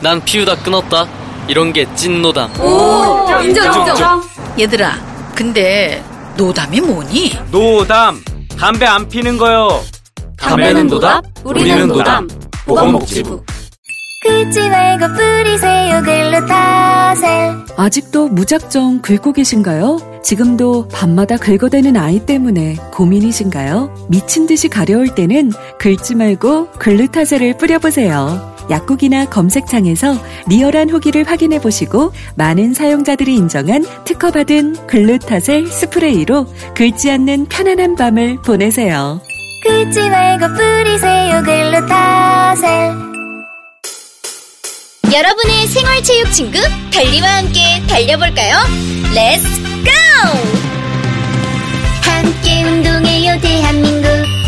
난 피우다 끊었다. 이런 게 찐 노담. 오, 인정, 인정. 얘들아, 근데 노담이 뭐니? 노담. 담배 안 피는 거요. 담배는 노답, 우리는 노담. 보건복지부. 긁지 말고 뿌리세요 글루타셀 아직도 무작정 긁고 계신가요? 지금도 밤마다 긁어대는 아이 때문에 고민이신가요? 미친 듯이 가려울 때는 긁지 말고 글루타셀을 뿌려보세요. 약국이나 검색창에서 리얼한 후기를 확인해 보시고 많은 사용자들이 인정한 특허받은 글루타셀 스프레이로 긁지 않는 편안한 밤을 보내세요. 긁지 말고 뿌리세요 글루타셀 여러분의 생활체육 친구 달리와 함께 달려볼까요? Let's go! 함께 운동해요 대한민국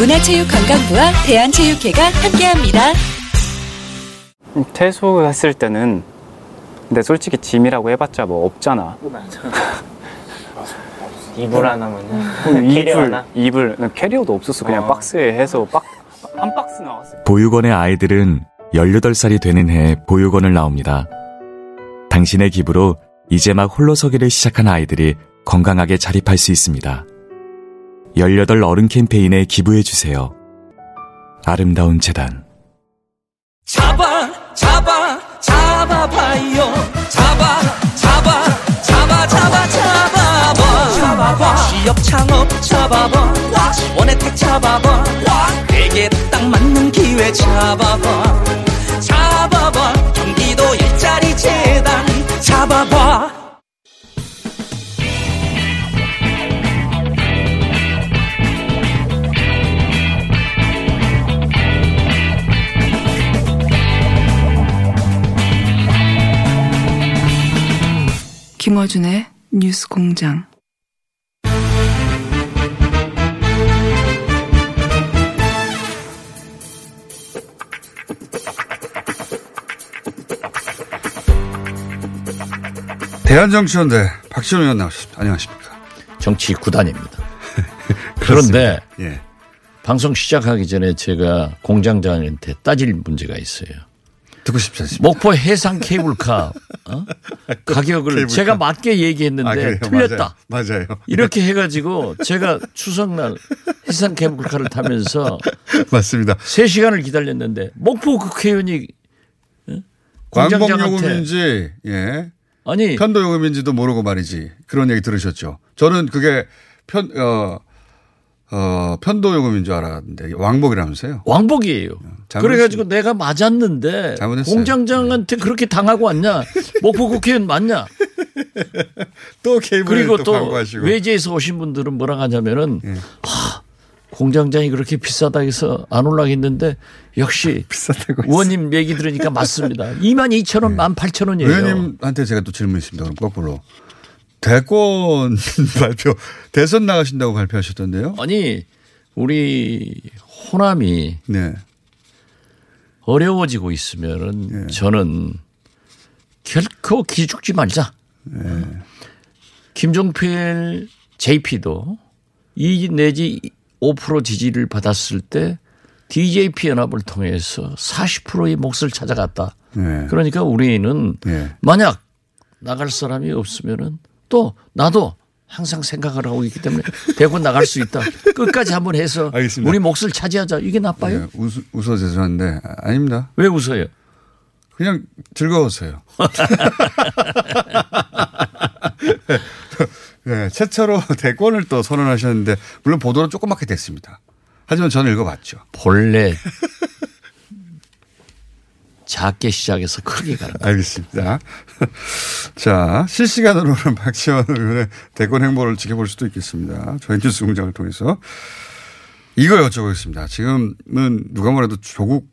문화체육관광부와 대한체육회가 함께합니다. 퇴소했을 때는 근데 솔직히 짐이라고 해봤자 뭐 없잖아. 이불 캐리어 이불? 이불 난 캐리어도 없었어. 그냥 박스에 해서 박 한 박스 나왔어. 보육원의 아이들은 18살이 되는 해 보육원을 나옵니다. 당신의 기부로 이제 막 홀로 서기를 시작한 아이들이 건강하게 자립할 수 있습니다. 18 어른 캠페인에 기부해주세요. 아름다운 재단. 잡아 잡아 잡아봐요. 잡아 잡아 잡아 잡아 잡아봐. 잡아봐. 취업 창업 잡아봐. 원혜택 잡아봐. 내게 딱 맞는 기회 잡아봐 김어준의 뉴스 공장. 대한정치원대 박시원 의원 나오셨습니다. 안녕하십니까. 정치 구단입니다. 그런데 예. 방송 시작하기 전에 제가 공장장한테 따질 문제가 있어요. 듣고 싶지 않습니다. 목포 해상 케이블카 어? 가격을 케이블카. 제가 맞게 얘기했는데 아, 그래요? 틀렸다. 맞아요. 맞아요. 이렇게 해가지고 제가 추석날 해상 케이블카를 타면서 맞습니다. 3 시간을 기다렸는데 목포 국회의원이 어? 광복 요금인지 예. 아니 편도 요금인지도 모르고 말이지 그런 얘기 들으셨죠. 저는 그게 편 어, 어, 편도 요금인 줄 알았는데 왕복이라면서요. 왕복이에요. 잘못했습니다. 그래가지고 내가 맞았는데 잘못했어요. 공장장한테 그렇게 당하고 왔냐? 목포 국회의원 맞냐? 또 그리고 또또 광고하시고. 외지에서 오신 분들은 뭐라 하냐면은 예. 하, 공장장이 그렇게 비싸다 해서 안 올라겠는데 역시 의원님 얘기 들으니까 맞습니다. 2만 2천 원, 1만 8천 원이에요. 네. 의원님한테 제가 또 질문 있습니다. 그럼 거꾸로 대권 발표 대선 나가신다고 발표하셨던데요? 아니 우리 호남이 네. 어려워지고 있으면은 예. 저는 결코 기죽지 말자. 네. 김종필 JP도 2 내지 5% 지지를 받았을 때 DJP 연합을 통해서 40%의 몫을 찾아갔다. 네. 그러니까 우리는 네. 만약 나갈 사람이 없으면은 또 나도 항상 생각을 하고 있기 때문에 대권 나갈 수 있다. 끝까지 한번 해서 알겠습니다. 우리 몫을 차지하자. 이게 나빠요? 네, 웃, 웃어 죄송한데 아, 아닙니다. 왜 웃어요? 그냥 즐거웠어요. 네, 최초로 대권을 또 선언하셨는데 물론 보도는 조그맣게 됐습니다. 하지만 저는 읽어봤죠. 본래 작게 시작해서 크게 가는 거예요. 알겠습니다. 자, 실시간으로는 박지원 의원의 대권 행보를 지켜볼 수도 있겠습니다. 저희 뉴스 공장을 통해서. 이거 여쭤보겠습니다. 지금은 누가 뭐래도 조국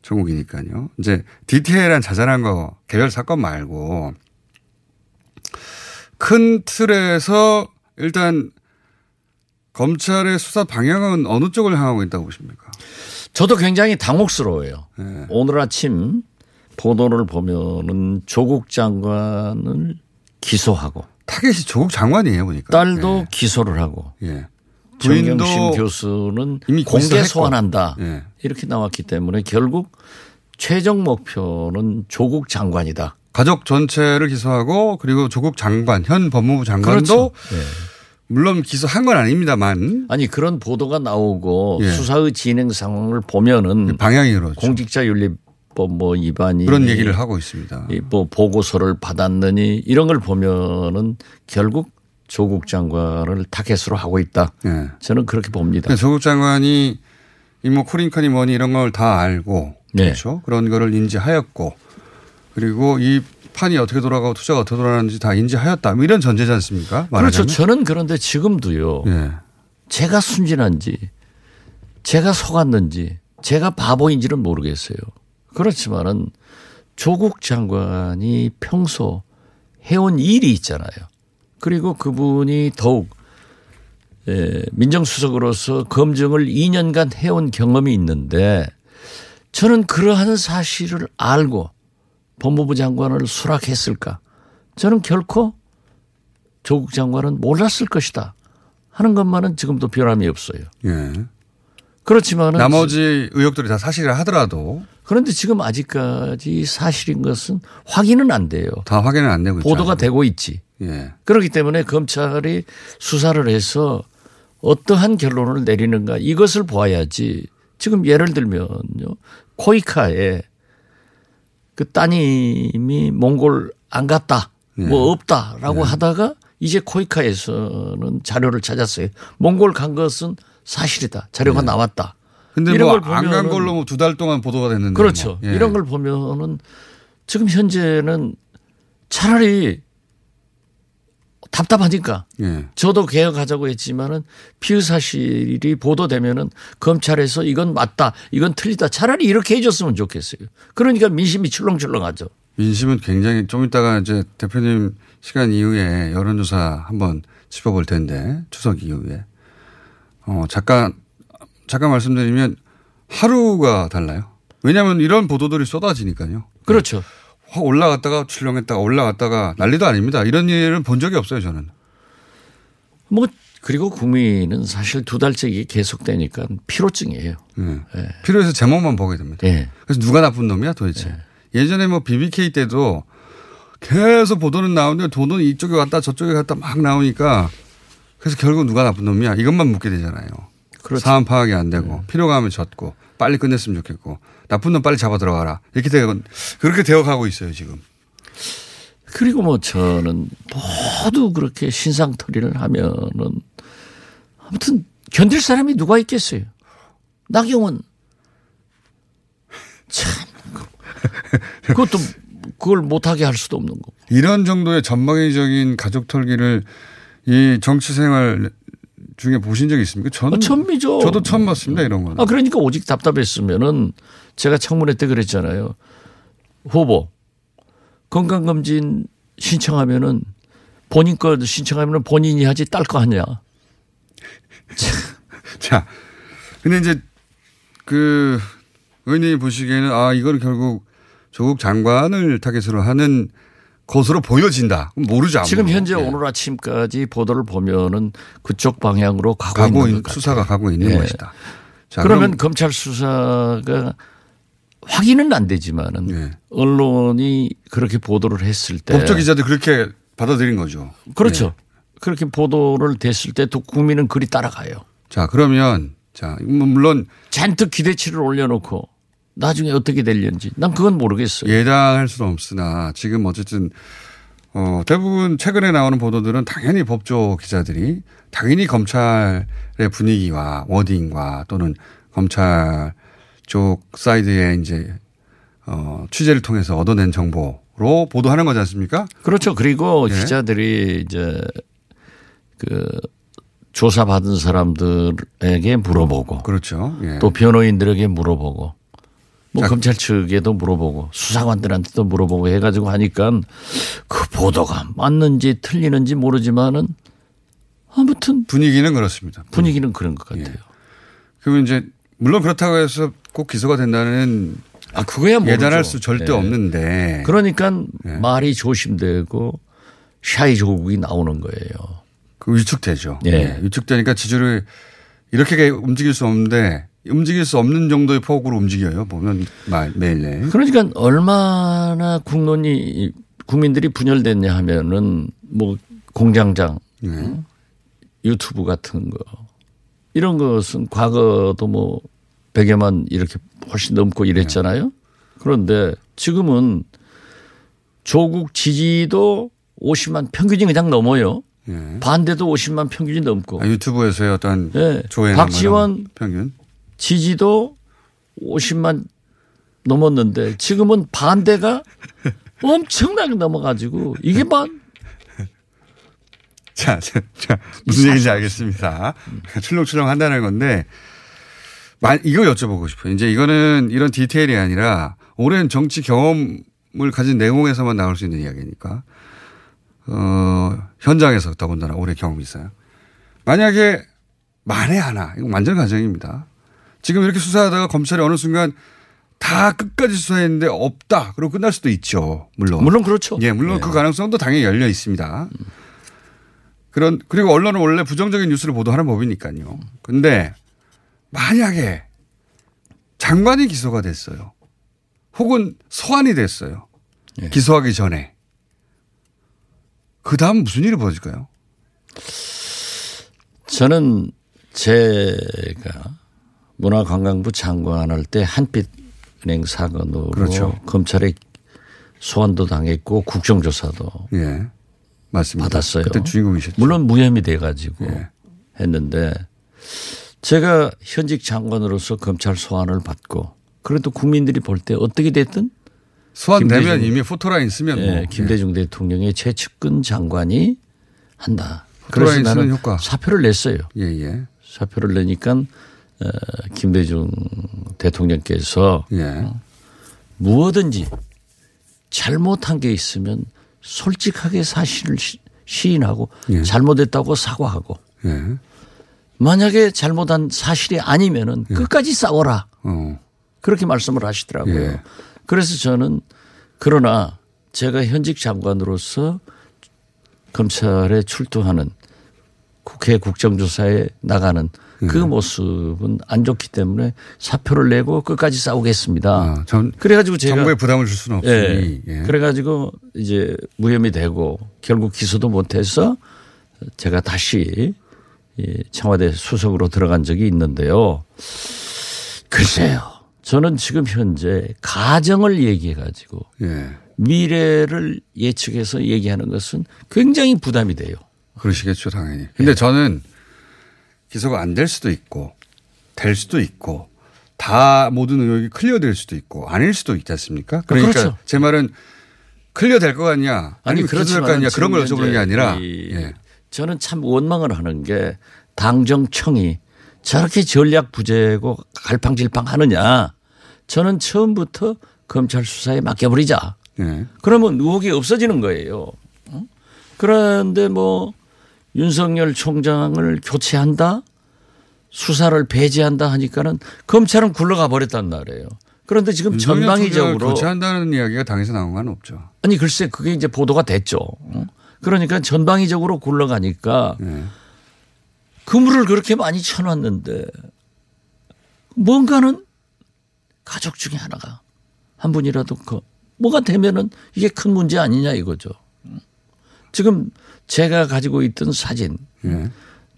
전국이니까요. 이제 디테일한 자잘한 거 개별 사건 말고 큰 틀에서 일단 검찰의 수사 방향은 어느 쪽을 향하고 있다고 보십니까? 저도 굉장히 당혹스러워요. 네. 오늘 아침 보도를 보면은 조국 장관을 기소하고 타겟이 조국 장관이에요 보니까 딸도 네. 기소를 하고 예. 정경심 교수는 공개 소환한다 예. 이렇게 나왔기 때문에 결국 최종 목표는 조국 장관이다. 가족 전체를 기소하고 그리고 조국 장관 현 법무부 장관도 그렇죠. 네. 물론 기소한 건 아닙니다만 아니 그런 보도가 나오고 예. 수사의 진행 상황을 보면은 방향이 그렇죠. 공직자 윤리법 뭐 위반이 그런 얘기를 하고 있습니다. 뭐 보고서를 받았느니 이런 걸 보면은 결국 조국 장관을 타겟으로 하고 있다. 네. 저는 그렇게 봅니다. 조국 장관이 이뭐 코링컨이 뭐니 이런 걸 다 알고 네. 그렇죠. 그런 거를 인지하였고 그리고 이 판이 어떻게 돌아가고 투자가 어떻게 돌아가는지 다 인지하였다. 뭐 이런 전제지 않습니까? 그렇죠. 말하자면? 저는 그런데 지금도요. 네. 제가 순진한지 제가 속았는지 제가 바보인지는 모르겠어요. 그렇지만은 조국 장관이 평소 해온 일이 있잖아요. 그리고 그분이 더욱 예, 민정수석으로서 검증을 2년간 해온 경험이 있는데 저는 그러한 사실을 알고 법무부 장관을 수락했을까? 저는 결코 조국 장관은 몰랐을 것이다. 하는 것만은 지금도 변함이 없어요. 예. 그렇지만은 나머지 의혹들이 다 사실이라 하더라도 그런데 지금 아직까지 사실인 것은 확인은 안 돼요. 다 확인은 안 되고 보도가 있죠. 되고 있지. 예. 그렇기 때문에 검찰이 수사를 해서 어떠한 결론을 내리는가 이것을 보아야지. 지금 예를 들면요. 코이카에 그 따님이 몽골 안 갔다. 네. 뭐 없다라고 하다가 이제 코이카에서는 자료를 찾았어요. 몽골 간 것은 사실이다. 자료가 나왔다. 네. 근데 이런 뭐걸안간 걸로 뭐 두 달 동안 보도가 됐는데. 그렇죠. 뭐. 예. 이런 걸 보면은 지금 현재는 차라리 답답하니까 예. 저도 개혁하자고 했지만은 피의 사실이 보도되면은 검찰에서 이건 맞다, 이건 틀리다. 차라리 이렇게 해줬으면 좋겠어요. 그러니까 민심이 출렁출렁하죠. 민심은 굉장히 좀 이따가 이제 대표님 시간 이후에 여론조사 한번 짚어볼 텐데 추석 이후에 어 잠깐 잠깐 말씀드리면 하루가 달라요. 왜냐하면 이런 보도들이 쏟아지니까요. 그렇죠. 확 올라갔다가 출렁했다가 올라갔다가 난리도 아닙니다. 이런 일은 본 적이 없어요 저는. 뭐 그리고 국민은 사실 두 달째 이게 계속되니까 피로증이에요. 예. 예. 필요해서 제목만 보게 됩니다. 예. 그래서 누가 나쁜 놈이야 도대체. 예전에 뭐 BBK 때도 계속 보도는 나오는데 돈은 이쪽에 갔다 저쪽에 갔다 막 나오니까 그래서 결국 누가 나쁜 놈이야 이것만 묻게 되잖아요. 그렇죠. 사안 파악이 안 되고 하면 졌고 빨리 끝냈으면 좋겠고 나쁜 놈 빨리 잡아 들어가라 이렇게 되어 그렇게 되어가고 있어요 지금. 그리고 뭐 저는 모두 그렇게 신상털이를 하면은 아무튼 견딜 사람이 누가 있겠어요. 나경원 참 그것도 그걸 못하게 할 수도 없는 거고. 이런 정도의 전방위적인 가족 털기를 이 정치 생활 중에 보신 적이 있습니까? 저는 아, 처음이죠. 저도 처음 봤습니다 이런 거는. 아 그러니까 오직 답답했으면은 제가 청문회 때 그랬잖아요. 후보 건강검진 신청하면은 본인 거 신청하면은 본인이 하지 딸 거 하냐. 자, 근데 이제 그 의원님이 보시기에는 아 이걸 결국 조국 장관을 타겟으로 하는 것으로 보여진다. 모르죠. 아무도. 지금 현재 예. 오늘 아침까지 보도를 보면은 그쪽 방향으로 가고, 가고 있는 수사가. 가고 있는 예. 것이다. 자, 그러면 그럼- 검찰 수사가 확인은 안 되지만은 언론이 그렇게 보도를 했을 때 법조 기자들 그렇게 받아들인 거죠. 그렇죠. 예. 그렇게 보도를 됐을 때 또 국민은 그리 따라가요. 자, 그러면 자, 뭐 물론 잔뜩 기대치를 올려놓고 나중에 어떻게 될는지 난 그건 모르겠어요. 예단할 수는 없으나 지금 어쨌든 어, 대부분 최근에 나오는 보도들은 당연히 법조 기자들이 당연히 검찰의 분위기와 워딩과 또는 검찰 쪽 사이드에 이제 어, 취재를 통해서 얻어낸 정보로 보도하는 거지 않습니까? 그렇죠. 그리고 예. 기자들이 이제 그 조사받은 사람들에게 물어보고 그렇죠. 예. 또 변호인들에게 물어보고 뭐 자, 검찰 측에도 물어보고 수사관들한테도 물어보고 해가지고 하니까 그 보도가 맞는지 틀리는지 모르지만은 아무튼 분위기는 그렇습니다. 분위기는 그런 것 같아요. 그리고 이제 물론 그렇다고 해서 꼭 기소가 된다는 아 그거야 모르죠. 예단할 수 절대 예. 없는데 그러니까 말이 조심되고 샤이 조국이 나오는 거예요. 그 위축되죠. 예. 예, 위축되니까 지지를 이렇게 움직일 수 없는데 움직일 수 없는 정도의 폭으로 움직여요. 보면 마- 매일 매일. 그러니까 얼마나 국론이 국민들이 분열됐냐 하면은 뭐 공장장 네. 유튜브 같은 거 이런 것은 과거도 뭐 100여만 이렇게 훨씬 넘고 이랬잖아요. 그런데 지금은 조국 지지도 50만 평균이 그냥 넘어요. 예. 반대도 50만 평균이 넘고. 아, 유튜브에서의 어떤 예. 조회나 박지원 뭐 이런 평균. 지지도 50만 넘었는데 지금은 반대가 엄청나게 넘어가지고 이게 뭐 자, 자, 자, 무슨 얘기인지 알겠습니다. 출렁출렁 한다는 건데, 만- 이거 여쭤보고 싶어요. 이제 이거는 이런 디테일이 아니라 오랜 정치 경험을 가진 내공에서만 나올 수 있는 이야기니까, 어, 현장에서 더군다나 오래 경험이 있어요. 만약에 만에 하나, 이거 완전 가정입니다. 지금 이렇게 수사하다가 검찰이 어느 순간 다 끝까지 수사했는데 없다. 그러고 끝날 수도 있죠. 물론. 물론 그렇죠. 예, 물론 그 가능성도 당연히 열려 있습니다. 그런 그리고 언론은 원래 부정적인 뉴스를 보도하는 법이니까요. 근데 만약에 장관이 기소가 됐어요. 혹은 소환이 됐어요. 기소하기 전에. 그 다음 무슨 일이 벌어질까요? 저는 제가 문화관광부 장관 할 때 한빛은행 사건으로 그렇죠. 검찰에 소환도 당했고 국정조사도 예. 맞습니다. 받았어요. 그때 주인공이셨죠. 물론 무혐의 돼 가지고 예. 했는데 제가 현직 장관으로서 검찰 소환을 받고 그래도 국민들이 볼 때 어떻게 됐든 소환되면 이미 포토라인 쓰면 예, 뭐. 김대중 대통령의 최측근 장관이 한다. 그래서 나는 효과. 사표를 냈어요. 예, 예. 사표를 내니까 어, 김대중 대통령께서 예. 무엇든지 잘못한 게 있으면 솔직하게 사실을 시- 시인하고 예. 잘못했다고 사과하고 예. 만약에 잘못한 사실이 아니면은 끝까지 싸워라. 어. 그렇게 말씀을 하시더라고요. 예. 그래서 저는 그러나 제가 현직 장관으로서 검찰에 출두하는 국회 국정조사에 나가는 그 모습은 안 좋기 때문에 사표를 내고 끝까지 싸우겠습니다. 아, 전 그래가지고 제가 정부에 부담을 줄 수는 없으니. 예. 예. 그래가지고 이제 무혐의 되고 결국 기소도 못해서 제가 다시 이 청와대 수석으로 들어간 적이 있는데요. 글쎄요. 저는 지금 현재 가정을 얘기해 가지고 예. 미래를 예측해서 얘기하는 것은 굉장히 부담이 돼요. 그러시겠죠, 당연히. 근데 저는 기소가 안 될 수도 있고, 될 수도 있고, 다 모든 의혹이 클리어될 수도 있고, 아닐 수도 있지 않습니까? 그러니까 그렇죠. 제 말은 클리어될 것 같냐, 아니면 기소될 것 같냐, 그런 걸 여쭤보는 게 아니라, 이- 예. 저는 참 원망을 하는 게 당정청이 저렇게 전략 부재고 갈팡질팡 하느냐. 저는 처음부터 검찰 수사에 맡겨버리자. 예. 그러면 의혹이 없어지는 거예요. 어? 그런데 뭐 윤석열 총장을 교체한다? 수사를 배제한다 하니까는 검찰은 굴러가 버렸단 말이에요. 그런데 지금 전방위적으로 교체한다는 이야기가 당에서 나온 건 없죠. 아니 글쎄 그게 이제 보도가 됐죠. 어? 그러니까 전방위적으로 굴러가니까 예. 그물을 그렇게 많이 쳐놨는데 뭔가는 가족 중에 하나가 한 분이라도 그 뭐가 되면은 이게 큰 문제 아니냐 이거죠. 지금 제가 가지고 있던 사진 예.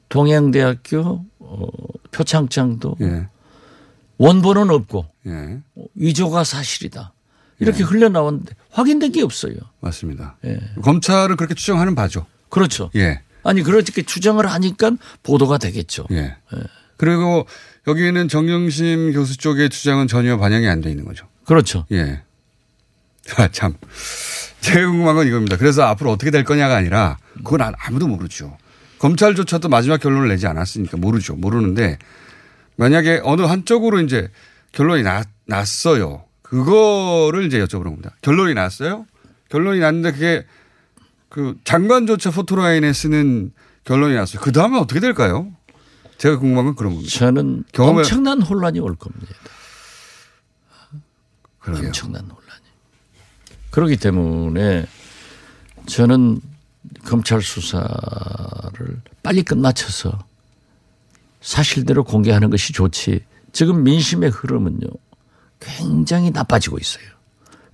동양대학교 어, 표창장도 예. 원본은 없고 예. 위조가 사실이다. 이렇게 흘러나왔는데 확인된 게 없어요. 맞습니다. 예. 검찰은 그렇게 추정하는 바죠. 그렇죠. 예. 아니 그렇게 추정을 하니까 보도가 되겠죠. 예. 그리고 여기는 정영심 교수 쪽의 주장은 전혀 반영이 안 돼 있는 거죠. 그렇죠. 예. 아, 참. 제가 궁금한 건 이겁니다. 그래서 앞으로 어떻게 될 거냐가 아니라 그건 아- 아무도 모르죠. 검찰조차도 마지막 결론을 내지 않았으니까 모르죠. 모르는데 만약에 어느 한쪽으로 이제 결론이 나, 났어요. 그거를 이제 여쭤보는 겁니다. 결론이 났어요? 결론이 났는데 그게 그 장관조차 포토라인에 쓰는 결론이 났어요. 그 다음에 어떻게 될까요? 제가 궁금한 건 그런 겁니다. 저는 엄청난 혼란이 올 겁니다. 그러게요. 엄청난 혼란이. 그렇기 때문에 저는 검찰 수사를 빨리 끝마쳐서 사실대로 공개하는 것이 좋지. 지금 민심의 흐름은요 굉장히 나빠지고 있어요.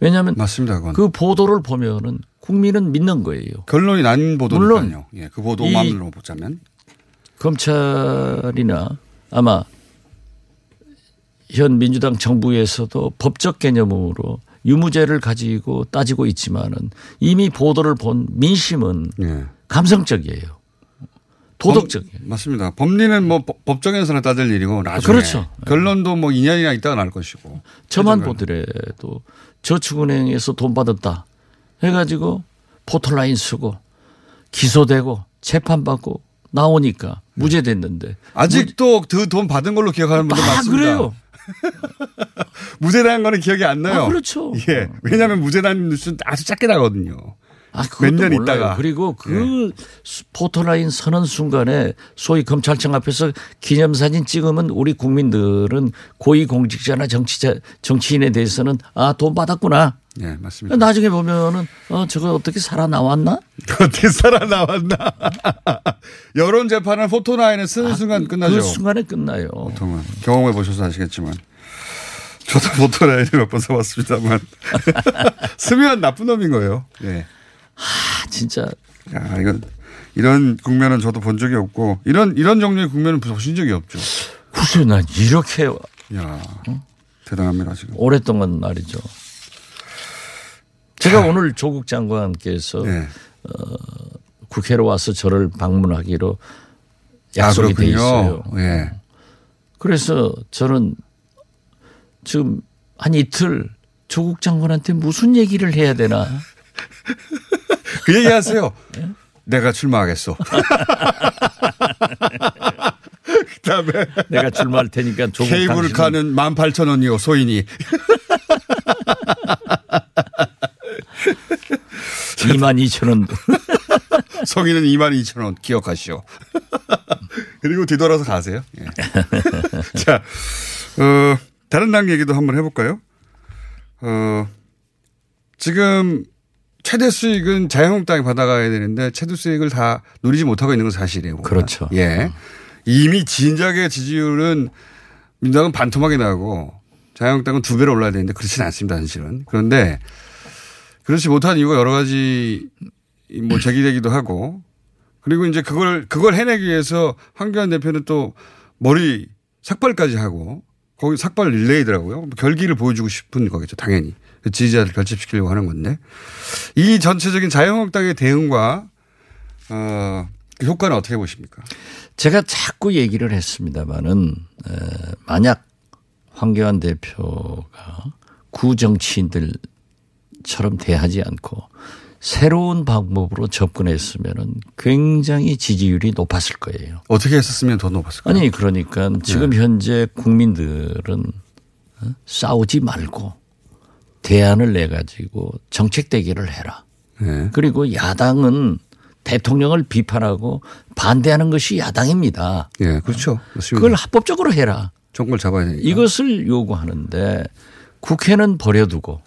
왜냐하면 맞습니다. 그건. 그 보도를 보면은 국민은 믿는 거예요. 결론이 난 보도니까요. 물론 예, 그 보도만으로 보자면 검찰이나 아마 현 민주당 정부에서도 법적 개념으로 유무죄를 가지고 따지고 있지만은 이미 보도를 본 민심은 예. 감성적이에요. 도덕적이에요. 법- 맞습니다. 법리는 뭐 법- 법정에서나 따질 일이고 나중에 그렇죠. 결론도 뭐 2년이나 있다가 날 것이고. 저만. 보더라도 저축은행에서 돈 받았다 해가지고 포털라인 쓰고 기소되고 재판받고 나오니까 무죄됐는데 아직도 그 돈 받은 걸로 기억하는 분들 아, 많습니다. 그래요. 무죄라는 거는 기억이 안 나요. 아, 그렇죠. 예. 왜냐하면 무죄라는 뉴스는 아주 작게 나거든요. 아, 몇년 그것도 몰라요. 있다가. 예. 그리고 그 포토라인 서는 순간에 소위 검찰청 앞에서 기념사진 찍으면 우리 국민들은 고위 공직자나 정치자, 정치인에 대해서는 아, 돈 받았구나. 예, 맞습니다. 나중에 보면은 어, 저거 어떻게 살아 나왔나? 어떻게 살아 나왔나. 여론 재판은 포토라인에 쓰는 순간 끝나죠. 그 순간에 끝나요. 보통은. 경험해 보셔서 아시겠지만. 저도 포토라인을 몇 번 써봤습니다만. 쓰면 나쁜 놈인 거예요. 예. 아, 진짜. 야, 이건, 이런 국면은 저도 본 적이 없고, 이런, 이런 종류의 국면은 보신 적이 없죠. 글쎄, 난 이렇게 야 대단합니다, 지금. 오랫동안 말이죠. 제가 오늘 조국 장관께서 네. 어, 국회로 와서 저를 방문하기로 아, 약속이 돼 그렇군요. 있어요. 예. 그래서 저는 지금 한 이틀 조국 장관한테 무슨 얘기를 해야 되나. 그 얘기 하세요. 네? 내가 출마하겠어. 그 다음에. 내가 출마할 테니까 조국 케이블카는 18,000원이요, 소인이. 2만 2천 원. 성인은 22,000원 기억하시오. 그리고 뒤돌아서 가세요. 예. 자, 어, 다른 당 얘기도 한번 해볼까요? 어, 지금 최대 수익은 자유한국당이 받아가야 되는데 최대 수익을 다 누리지 못하고 있는 건 사실이에요. 그렇죠. 예. 이미 진작의 지지율은 민주당은 반토막이 나고 자유한국당은 두 배로 올라야 되는데 그렇지는 않습니다, 사실은. 그런데 그렇지 못한 이유가 여러 가지 뭐 제기되기도 하고 그리고 이제 그걸 그걸 해내기 위해서 황교안 대표는 또 머리 삭발까지 하고 거기 삭발 릴레이더라고요. 결기를 보여주고 싶은 거겠죠, 당연히. 그 지지자를 결집시키려고 하는 건데 이 전체적인 자유한국당의 대응과 어, 그 효과는 어떻게 보십니까? 제가 자꾸 얘기를 했습니다마는 에, 만약 황교안 대표가 구정치인들처럼 대하지 않고 새로운 방법으로 접근했으면은 굉장히 지지율이 높았을 거예요. 어떻게 했었으면 더 높았을까요? 아니 그러니까 지금 현재 국민들은 어? 싸우지 말고 대안을 내 가지고 정책 대결을 해라. 네. 그리고 야당은 대통령을 비판하고 반대하는 것이 야당입니다. 예, 그렇죠. 맞습니다. 그걸 합법적으로 해라. 정권을 잡아야 되니까. 이것을 요구하는데 국회는 버려두고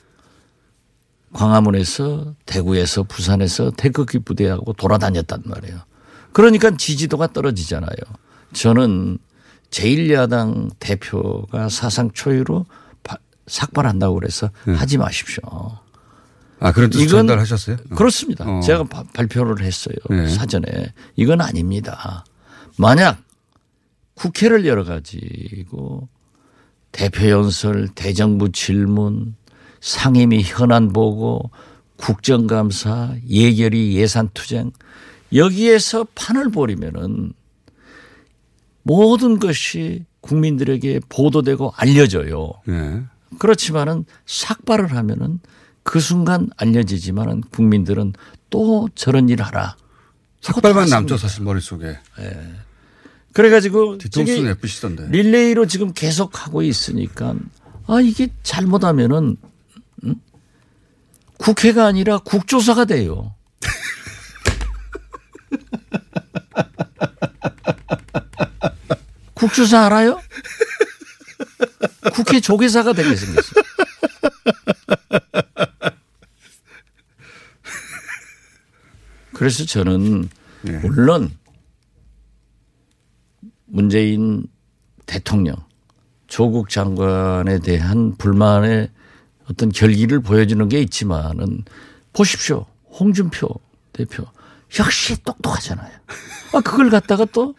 광화문에서 대구에서 부산에서 태극기 부대하고 돌아다녔단 말이에요. 그러니까 지지도가 떨어지잖아요. 저는 제1야당 대표가 사상 초유로 바- 삭발한다고 그래서 하지 마십시오. 아, 그런 뜻 전달하셨어요? 어. 그렇습니다. 어. 제가 바- 발표를 했어요. 네. 사전에. 이건 아닙니다. 만약 국회를 열어가지고 대표 연설, 대정부 질문, 상임위 현안 보고 국정감사, 예결위 예산투쟁 여기에서 판을 벌이면은 모든 것이 국민들에게 보도되고 알려져요. 네. 그렇지만은 삭발을 하면은 그 순간 알려지지만은 국민들은 또 저런 일 하라. 삭발만 남죠 사실 머릿속에. 예. 그래가지고 뒤통수 저기 내쁘시던데. 릴레이로 지금 계속 하고 있으니까 아 이게 잘못하면은 음? 국회가 아니라 국조사가 돼요. 국조사 알아요? 국회 조계사가 되게 생겼어. 그래서 저는 물론 문재인 대통령, 조국 장관에 대한 불만의 어떤 결기를 보여주는 게 있지만은 보십시오. 홍준표 대표 역시 똑똑하잖아요. 아, 그걸 갖다가 또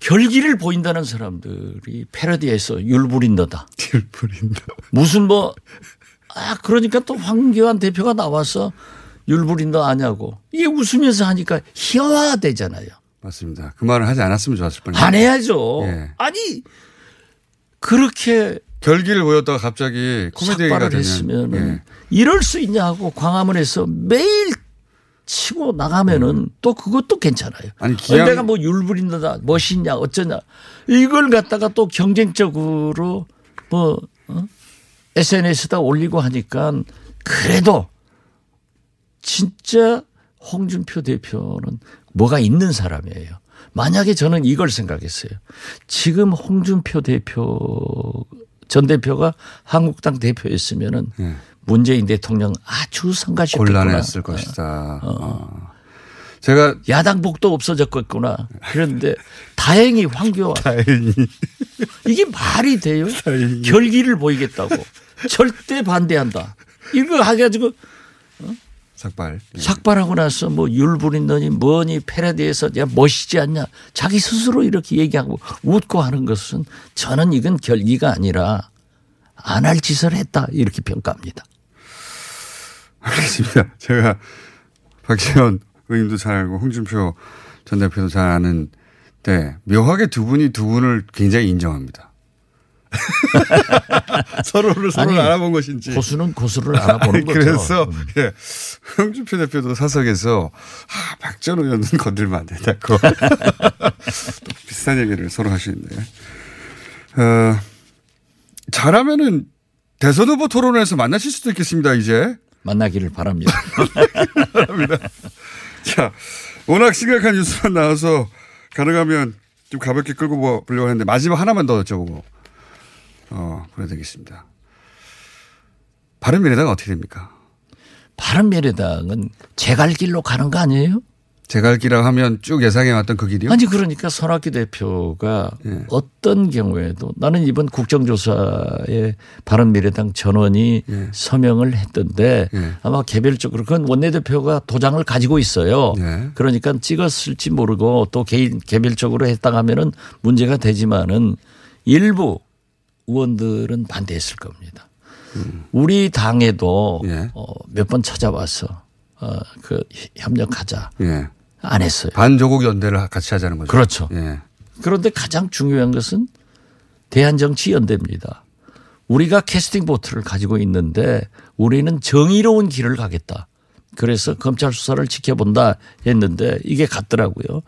결기를 보인다는 사람들이 패러디에서 율부린다다. 율부린다. 무슨 뭐, 아, 그러니까 또 황교안 대표가 나와서 율부린다 아냐고. 이게 웃으면서 하니까 희화되잖아요. 맞습니다. 그 말을 하지 않았으면 좋았을 뻔했요 안 해야죠. 예. 아니, 그렇게 결기를 보였다가 갑자기 코미디 얘기가 되면 했으면 예. 은 이럴 수 있냐고 광화문에서 매일 치고 나가면은 또 그것도 괜찮아요. 음. 아니, 기왕- 내가 뭐 율부린다 멋있냐 어쩌냐 이걸 갖다가 또 경쟁적으로 뭐 어? SNS에다 올리고 하니까 그래도 진짜 홍준표 대표는 뭐가 있는 사람이에요. 만약에 저는 이걸 생각했어요. 지금 홍준표 대표 전 대표가 한국당 대표였으면은 문재인 대통령 아주 성가셨겠구나. 곤란했을 것이다. 어. 제가 야당 복도 없어졌겠구나. 그런데 다행히 황교안. 다행히. 이게 말이 돼요? 결기를 보이겠다고. 절대 반대한다. 이거 해가지고 삭발. 삭발하고 나서 뭐 율부린더니 뭐니 패러디에서 야 멋있지 않냐. 자기 스스로 이렇게 얘기하고 웃고 하는 것은 저는 이건 결기가 아니라 안 할 짓을 했다. 이렇게 평가합니다. 알겠습니다. 제가 박지원 의원도 잘 알고 홍준표 전 대표도 잘 아는 데 묘하게 두 분이 두 분을 굉장히 인정합니다. 서로를 서로 아니, 알아본 것인지. 고수는 고수를 알아보는 거죠. 그래서 예. 홍준표 대표도 사석에서 아, 박전 의원은 건들면 안 된다고 또 비슷한 얘기를 서로 하시는데 어, 잘하면은 대선 후보 토론에서 만나실 수도 있겠습니다. 이제 만나기를 바랍니다. 바랍니다. 자, 워낙 심각한 뉴스만 나와서 가능하면 좀 가볍게 끌고 보려고 했는데 마지막 하나만 더 여쭤보고 어, 보내드리겠습니다. 바른미래당 어떻게 됩니까? 바른미래당은 제 갈 길로 가는 거 아니에요? 제갈 길이라고 하면 쭉 예상해왔던 그 길이요? 아니 그러니까 손학규 대표가 어떤 경우에도 나는 이번 국정조사에 바른미래당 전원이 서명을 했던데 아마 개별적으로 그건 원내대표가 도장을 가지고 있어요. 그러니까 찍었을지 모르고 또 개인 개별적으로 했다 하면은 문제가 되지만은 일부 의원들은 반대했을 겁니다. 우리 당에도 어, 몇 번 찾아와서 어, 그 협력하자. 예. 안 했어요. 반조국 연대를 같이 하자는 거죠. 그렇죠. 예. 그런데 가장 중요한 것은 대한정치 연대입니다. 우리가 캐스팅 보트를 가지고 있는데 우리는 정의로운 길을 가겠다. 그래서 검찰 수사를 지켜본다 했는데 이게 같더라고요.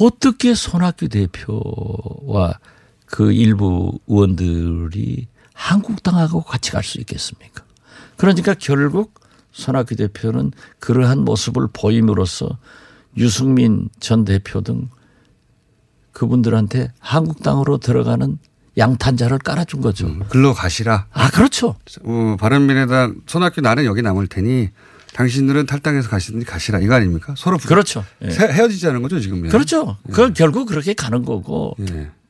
어떻게 손학규 대표와 그 일부 의원들이 한국당하고 같이 갈 수 있겠습니까? 그러니까 결국 손학규 대표는 그러한 모습을 보임으로써 유승민 전 대표 등 그분들한테 한국당으로 들어가는 양탄자를 깔아준 거죠. 글로 가시라. 아, 그렇죠. 어, 바른미래당 손학규 나는 여기 남을 테니 당신들은 탈당해서 가시든지 가시라 이거 아닙니까? 서로 그렇죠. 예. 헤- 헤어지자는 거죠 지금. 그렇죠. 그 결국 그렇게 가는 거고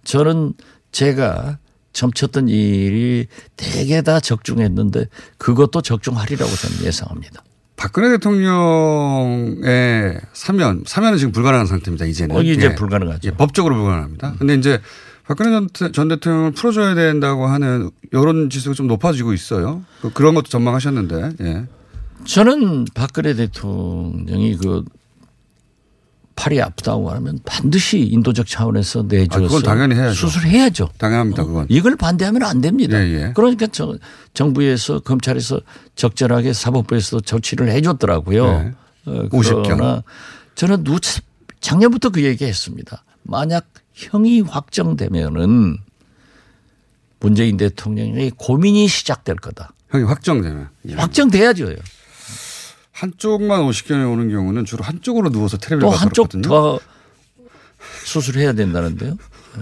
저는 제가 점쳤던 일이 대개 다 적중했는데 그것도 적중하리라고 저는 예상합니다. 박근혜 대통령의 사면, 사면은 지금 불가능한 상태입니다. 이제는. 어, 이제 예. 불가능하죠. 예, 법적으로 불가능합니다. 근데 이제 박근혜 전, 대- 전 대통령을 풀어줘야 된다고 하는 여론 지수가 좀 높아지고 있어요. 그- 그런 것도 전망하셨는데, 예. 저는 박근혜 대통령이 그 팔이 아프다고 하면 반드시 인도적 차원에서 내줘서 아, 그건 당연히 해야죠. 수술해야죠. 당연합니다, 그건. 이걸 반대하면 안 됩니다. 예, 예. 그러니까 저, 정부에서 검찰에서 적절하게 사법부에서도 조치를 해줬더라고요. 네. 어, 50 경. 그러나 저는 누 작년부터 그 얘기했습니다. 만약 형이 확정되면은 문재인 대통령의 고민이 시작될 거다. 형이 확정되면. 예. 확정돼야죠. 한쪽만 50견에 오는 경우는 주로 한쪽으로 누워서 테레비를 또 한쪽. 더 수술해야 된다는데요.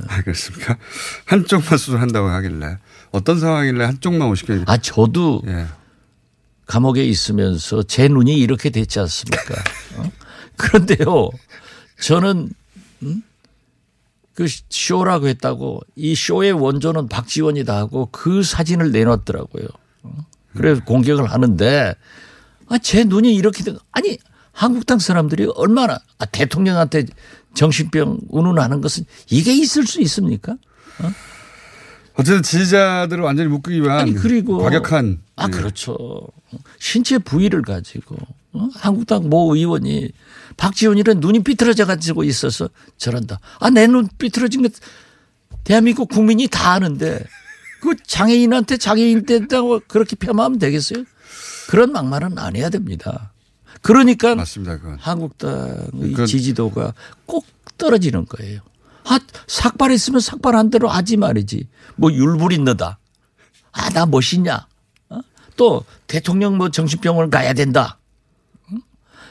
알겠습니까? 한쪽만 수술한다고 하길래 어떤 상황이길래 한쪽만 50견이 아 저도 예. 감옥에 있으면서 제 눈이 이렇게 됐지 않습니까? 어? 그런데요, 저는 음? 그 쇼라고 했다고 이 쇼의 원조는 박지원이다 하고 그 사진을 내놨더라고요. 어? 그래서 공격을 하는데 아, 제 눈이 이렇게 된 아니 한국당 사람들이 얼마나 아, 대통령한테 정신병 운운하는 것은 이게 있을 수 있습니까? 어쨌든 지지자들을 완전히 묶기 위한 아니 그리고 과격한 아 예. 그렇죠 신체 부위를 가지고 어? 한국당 모 의원이 박지원이는 눈이 삐뚤어져 가지고 있어서 저런다 아 내 눈 삐뚤어진 것 대한민국 국민이 다 아는데 그 장애인한테 장애인 된다고 그렇게 폄하하면 되겠어요 그런 막말은 안 해야 됩니다 그러니까 맞습니다 한국당의 그건- 지지도가 꼭 떨어지는 거예요. 아, 삭발했으면 삭발한 대로 하지 말이지. 뭐 율부린 너다. 아, 나 멋있냐. 어? 또 대통령 뭐 정신병원을 가야 된다. 응?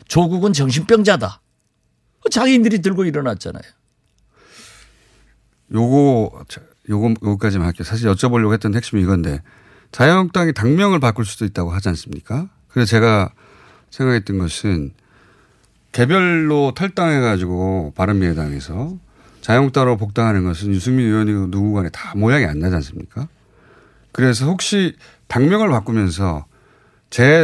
조국은 정신병자다. 장애인들이 들고 일어났잖아요. 요거 자, 요거 요거까지만 할게요. 사실 여쭤보려고 했던 핵심이 이건데 자유한국당이 당명을 바꿀 수도 있다고 하지 않습니까? 그래서 제가 생각했던 것은 개별로 탈당해 가지고 바른미래당에서 자유한국당으로 복당하는 것은 유승민 의원이고 누구 간에 다 모양이 안 나지 않습니까? 그래서 혹시 당명을 바꾸면서 재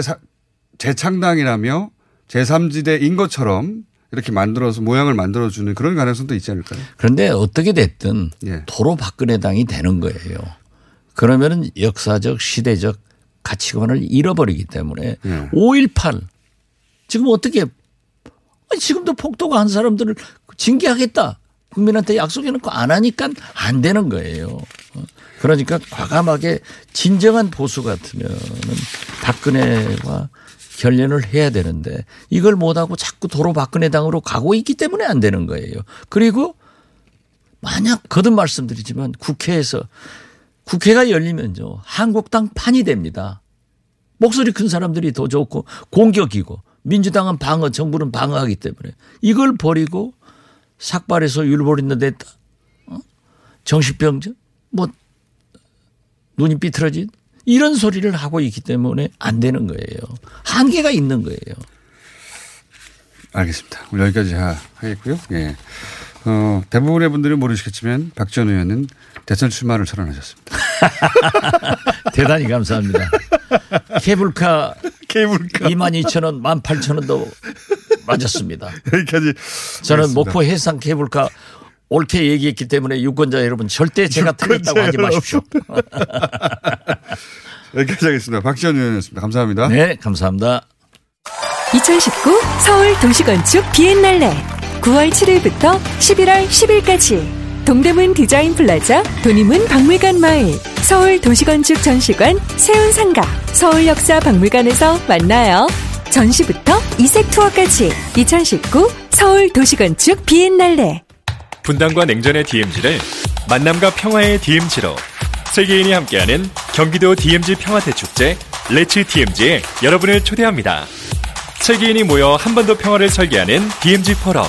재창당이라며 제3지대인 것처럼 이렇게 만들어서 모양을 만들어주는 그런 가능성도 있지 않을까요? 그런데 어떻게 됐든 예. 도로 박근혜 당이 되는 거예요. 그러면은 역사적 시대적 가치관을 잃어버리기 때문에 예. 5.18 지금 어떻게 아니 지금도 폭도가 한 사람들을 징계하겠다 국민한테 약속해놓고 안 하니까 안 되는 거예요. 어. 그러니까 과감하게 진정한 보수 같으면은 박근혜와 결연을 해야 되는데 이걸 못하고 자꾸 도로 박근혜 당으로 가고 있기 때문에 안 되는 거예요. 그리고 만약 거듭 말씀드리지만 국회에서 국회가 열리면요 한국당 판이 됩니다. 목소리 큰 사람들이 더 좋고 공격이고 민주당은 방어, 정부는 방어하기 때문에 이걸 버리고 삭발해서 율보린너 됐다. 어? 정신병자? 뭐 눈이 삐뚤어진 이런 소리를 하고 있기 때문에 안 되는 거예요. 한계가 있는 거예요. 알겠습니다. 여기까지 하, 하겠고요. 예. 어, 대부분의 분들이 모르시겠지만 박지원 의원은 대선 출마를 선언하셨습니다. 대단히 감사합니다. 케이블카, 케이블카 2만 2천 원, 1만 8천 원도 맞았습니다. 여기까지. 저는. 목포 해상 케이블카 옳게 얘기했기 때문에 유권자 여러분 절대 제가 틀렸다고 하지 마십시오. 여기까지 하겠습니다. 박지원 의원이었습니다. 감사합니다. 네, 감사합니다. 2019 서울 도시건축 비엔날레 9월 7일부터 11월 10일까지 동대문 디자인 플라자 돈의문 박물관 마을 서울 도시건축 전시관 세운상가 서울역사 박물관에서 만나요. 전시부터 이색 투어까지 2019 서울 도시건축 비엔날레 분당과 냉전의 DMZ를 만남과 평화의 DMZ로 세계인이 함께하는 경기도 DMZ 평화대축제 레츠 DMZ에 여러분을 초대합니다. 세계인이 모여 한 번 더 평화를 설계하는 DMZ 포럼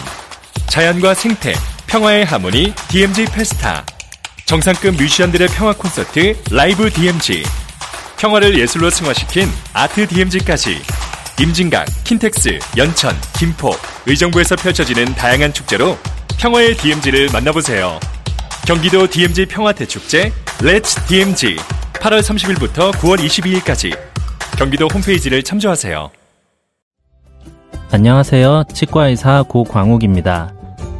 자연과 생태, 평화의 하모니 DMZ 페스타 정상급 뮤지션들의 평화 콘서트 라이브 DMZ 평화를 예술로 승화시킨 아트 DMZ까지 임진각, 킨텍스, 연천, 김포, 의정부에서 펼쳐지는 다양한 축제로 평화의 DMZ를 만나보세요. 경기도 DMZ 평화대축제 Let's DMZ 8월 30일부터 9월 22일까지 경기도 홈페이지를 참조하세요. 안녕하세요. 치과의사 고광욱입니다.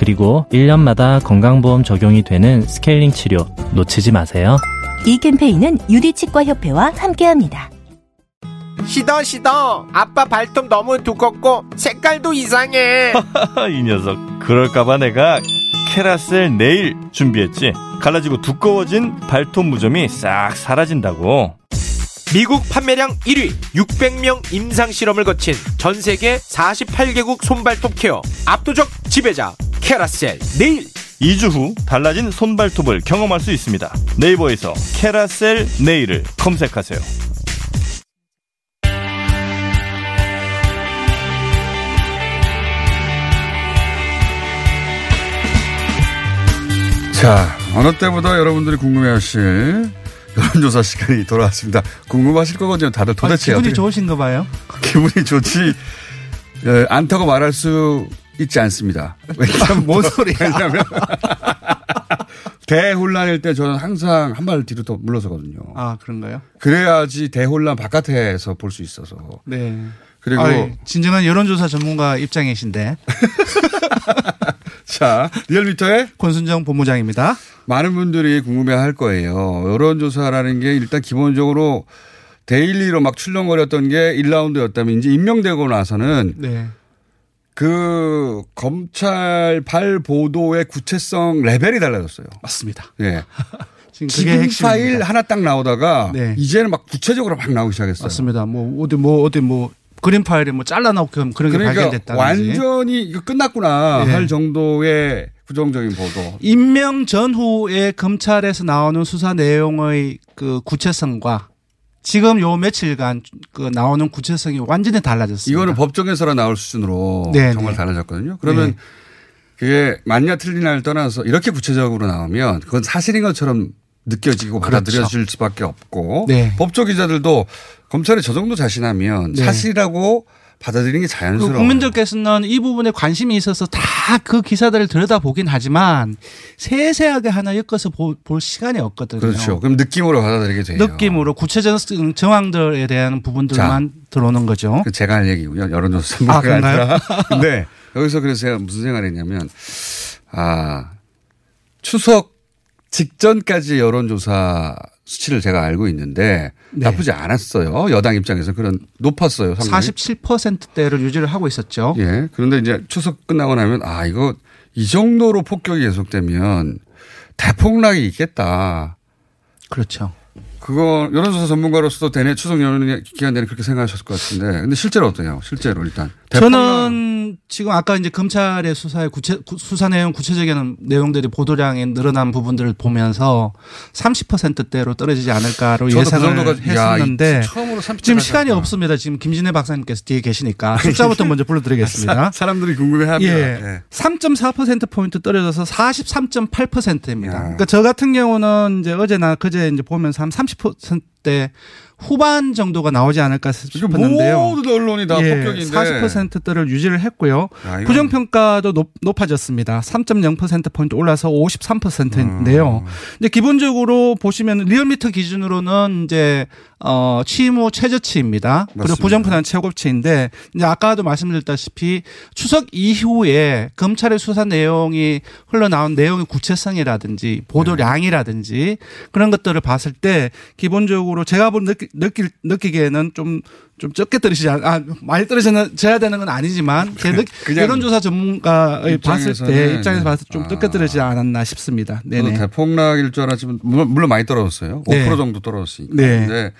그리고 1년마다 건강보험 적용이 되는 스케일링 치료 놓치지 마세요. 이 캠페인은 유디치과협회와 함께합니다. 시더 시더. 아빠 발톱 너무 두껍고 색깔도 이상해. 이 녀석. 그럴까봐 내가 케라셀 네일 준비했지. 갈라지고 두꺼워진 발톱 무좀이 싹 사라진다고 미국 판매량 1위 600명 임상 실험을 거친 전 세계 48개국 손발톱 케어 압도적 지배자 캐라셀 네일. 2주 후 달라진 손발톱을 경험할 수 있습니다. 네이버에서 캐라셀 네일을 검색하세요. 자, 어느 때보다 여러분들이 궁금해하실 여론조사 시간이 돌아왔습니다. 궁금하실 거거든요. 다들 도대체 아, 기분이 어떻게- 좋으신가 봐요. 기분이 좋지 예, 않다고 말할 수 있지 않습니다. 왜냐면 뭔 소리야? 왜냐면 대혼란일 때 저는 항상 한 발 뒤로 더 물러서거든요. 아 그런가요? 그래야지 대혼란 바깥에서 볼 수 있어서. 네. 그리고 아이, 진정한 여론조사 전문가 입장이신데. 자, 리얼미터의 권순정 본부장입니다. 많은 분들이 궁금해 할 거예요. 여론조사라는 게 일단 기본적으로 daily로 막 출렁거렸던 게 1라운드였다면 이제 임명되고 나서는 네. 그 검찰 보도의 구체성 레벨이 달라졌어요. 맞습니다. 예. 지금 지금. 파일 하나 딱 나오다가 네. 이제는 막 구체적으로 막 나오기 시작했어요. 맞습니다. 뭐 어디 뭐 어디 뭐 그림 파일이 뭐 잘라놓고 그런 게 그러니까 발견됐다든지. 완전히 이거 끝났구나 네. 할 정도의 부정적인 보도. 임명 전후에 검찰에서 나오는 수사 내용의 그 구체성과 지금 요 며칠간 그 나오는 구체성이 완전히 달라졌습니다. 이거는 법정에서나 나올 수준으로 네, 정말 네. 달라졌거든요. 그러면 네. 그게 맞냐 틀리냐를 떠나서 이렇게 구체적으로 나오면 그건 사실인 것처럼 느껴지고 그렇죠. 받아들여질 수밖에 없고 네. 법조 기자들도 검찰이 저 정도 자신하면 네. 사실이라고 받아들이는 게그 자연스러워요. 국민들께서는 이 부분에 관심이 있어서 다 그 기사들을 들여다보긴 하지만 세세하게 하나 엮어서 볼, 볼 시간이 없거든요. 그렇죠. 그럼 느낌으로 받아들이게 돼요. 느낌으로 구체적 정황들에 대한 부분들만 들어오는 거죠. 그 제가 할 얘기고요. 여론조사 아, 전문가가 그런가요? 아니라. 근데 여기서 그래서 제가 무슨 생각을 했냐면 아 추석 직전까지 여론조사 수치를 제가 알고 있는데 네. 나쁘지 않았어요. 여당 입장에서 그런 높았어요. 상당히. 47%대를 유지를 하고 있었죠. 예. 그런데 이제 추석 끝나고 나면 아 이거 이 정도로 폭격이 계속되면 대폭락이 있겠다. 그렇죠. 그거 여론조사 전문가로서도 되네 추석 연휴 기간 내내 그렇게 생각하셨을 것 같은데 근데 실제로 어때요? 실제로 일단 저는 지금 아까 이제 검찰의 수사의 구체 구- 수사 내용 구체적인 내용들이 보도량이 늘어난 부분들을 보면서 30%대로 떨어지지 않을까로 그 예상을 야, 했었는데 이 처음으로 30% 지금 시간이. 없습니다. 지금 김진애 박사님께서 뒤에 계시니까 숫자부터 먼저 불러드리겠습니다. 사 람들이 궁금해합니다. 예. 예. 3.4% 포인트 떨어져서 43.8%입니다. 그러니까 저 같은 경우는 이제 어제나 그제 이제 보면서 한30% 대 후반 정도가 나오지 않을까 싶었는데요. 모든 언론이 다 예, 폭격인데 40%대를 유지를 했고요. 아, 이건- 부정 평가도 높, 높아졌습니다. 3.0%포인트 올라서 53%인데요. 음. 이제 기본적으로 보시면 리얼미터 기준으로는 이제 어, 취임 후 최저치입니다. 그리고 맞습니다. 부정부는 최고치인데 이제 아까도 말씀드렸다시피 추석 이후에 검찰의 수사 내용이 흘러나온 내용의 구체성이라든지 보도량이라든지 그런 것들을 봤을 때 기본적으로 제가 본 느끼, 느낄, 느끼기에는 좀, 좀 적게 떨어지지 않, 아, 많이 떨어져야 되는 건 아니지만 그냥 여론조사 전문가의 봤을 때 입장에서는 입장에서 봤을 때 좀 적게 떨어지지 않았나 싶습니다. 네네. 대폭락일 줄 알았지만 물론, 물론 많이 떨어졌어요. 네. 5% 정도 떨어졌으니까. 네. 근데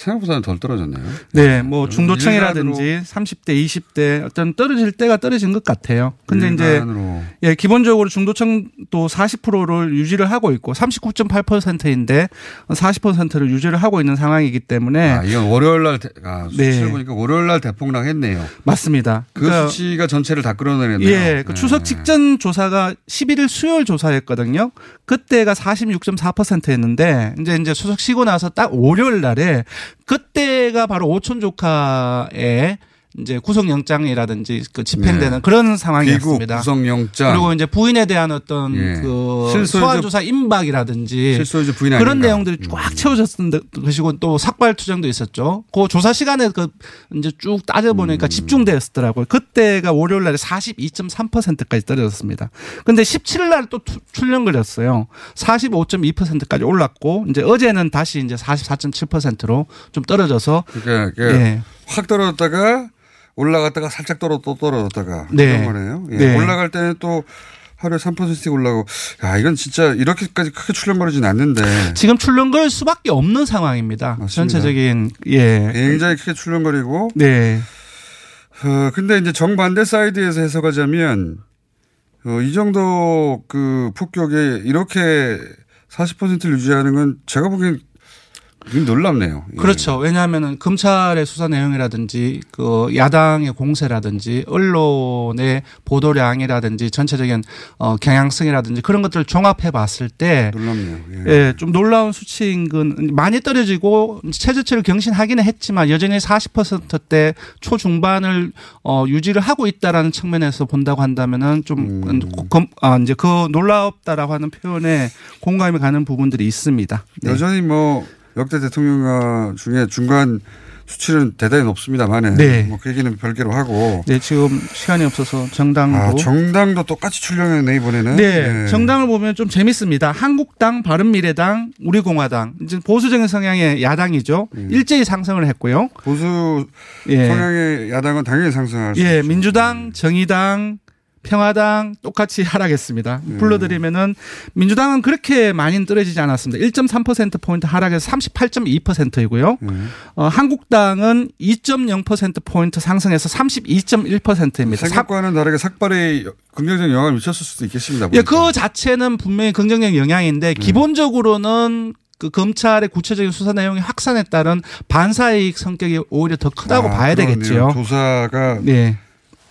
생각보다는 덜 떨어졌네요. 네, 뭐 중도층이라든지 일반으로 30대, 20대 어떤 떨어질 때가 떨어진 것 같아요. 근데 이제 일반으로. 예, 기본적으로 중도층도 40%를 유지를 하고 있고 39.8%인데 40%를 유지를 하고 있는 상황이기 때문에 아, 이건 월요일 날, 대- 아, 수치를 네. 보니까 월요일 날 대폭락 했네요. 맞습니다. 그 그러니까 수치가 전체를 다 끌어내네요. 예, 그 추석 직전 조사가 11일 수요일 조사였거든요. 그때가 46.4%였는데 이제 이제 추석 쉬고 나서 딱 월요일 날에 그때가 바로 오촌 조카의 이제 구속영장이라든지 그 집행되는 네. 그런 상황이었습니다. 구속영장. 그리고 이제 부인에 대한 어떤 예. 그 소환조사 임박이라든지 실소유주 부인 그런 아닌가. 음. 내용들이 꽉 채워졌던 것이고 또 삭발 투쟁도 있었죠. 그 조사 시간에 그 이제 쭉 따져 보니까 음. 집중되었더라고요. 그때가 월요일 날에 42.3%까지 떨어졌습니다. 근데 17일 날 또 출렁 걸렸어요. 45.2%까지 올랐고 이제 어제는 다시 이제 44.7%로 좀 떨어져서 그러니까 이게 예. 확 떨어졌다가 올라갔다가 살짝 떨어 또 떨어졌다가 네. 그런 거네요. 예. 네. 올라갈 때는 또 하루에 3%씩 올라가고 야 이건 진짜 이렇게까지 크게 출렁 거리진 않는데 지금 출렁 거릴 수밖에 없는 상황입니다. 전체적인 예. 굉장히 크게 출렁 거리고 네. 어, 근데 이제 정반대 사이드에서 해석하자면 어, 이 정도 그 폭격에 이렇게 40%를 유지하는 건 제가 보기엔 좀 놀랍네요. 예. 그렇죠. 왜냐하면은 검찰의 수사 내용이라든지 그 야당의 공세라든지 언론의 보도량이라든지 전체적인 어 경향성이라든지 그런 것들을 종합해 봤을 때 놀랍네요. 예, 좀 놀라운 수치인 건 많이 떨어지고 최저치를 경신하기는 했지만 여전히 40%대 초중반을 어 유지를 하고 있다라는 측면에서 본다고 한다면은 좀 음. 검, 아 이제 그 놀랍다라고 하는 표현에 공감이 가는 부분들이 있습니다. 네. 여전히 뭐 역대 대통령 중에 중간 수치는 대단히 높습니다만은 네. 뭐그 얘기는 별개로 하고 네, 지금 시간이 없어서 정당도 아, 정당도 똑같이 출렁했네 이번에는. 네, 정당을 보면 좀 재밌습니다. 한국당, 바른미래당, 우리공화당 이제 보수적인 성향의 야당이죠. 일제히 상승을 했고요. 보수 예. 성향의 야당은 당연히 상승할 수 예, 있죠. 민주당, 정의당, 평화당 똑같이 하락했습니다. 음. 불러드리면은 민주당은 그렇게 많이는 떨어지지 않았습니다. 1.3% 포인트 하락해서 38.2%이고요. 음. 어, 한국당은 2.0% 포인트 상승해서 32.1%입니다. 생각과는 다르게 삭발에 긍정적인 영향을 미쳤을 수도 있겠습니다. 예, 그 자체는 분명히 긍정적 음. 영향인데 기본적으로는 그 검찰의 구체적인 수사 내용이 확산에 따른 반사이익 성격이 오히려 더 크다고 아, 봐야 그러네요. 되겠죠. 조사가 네.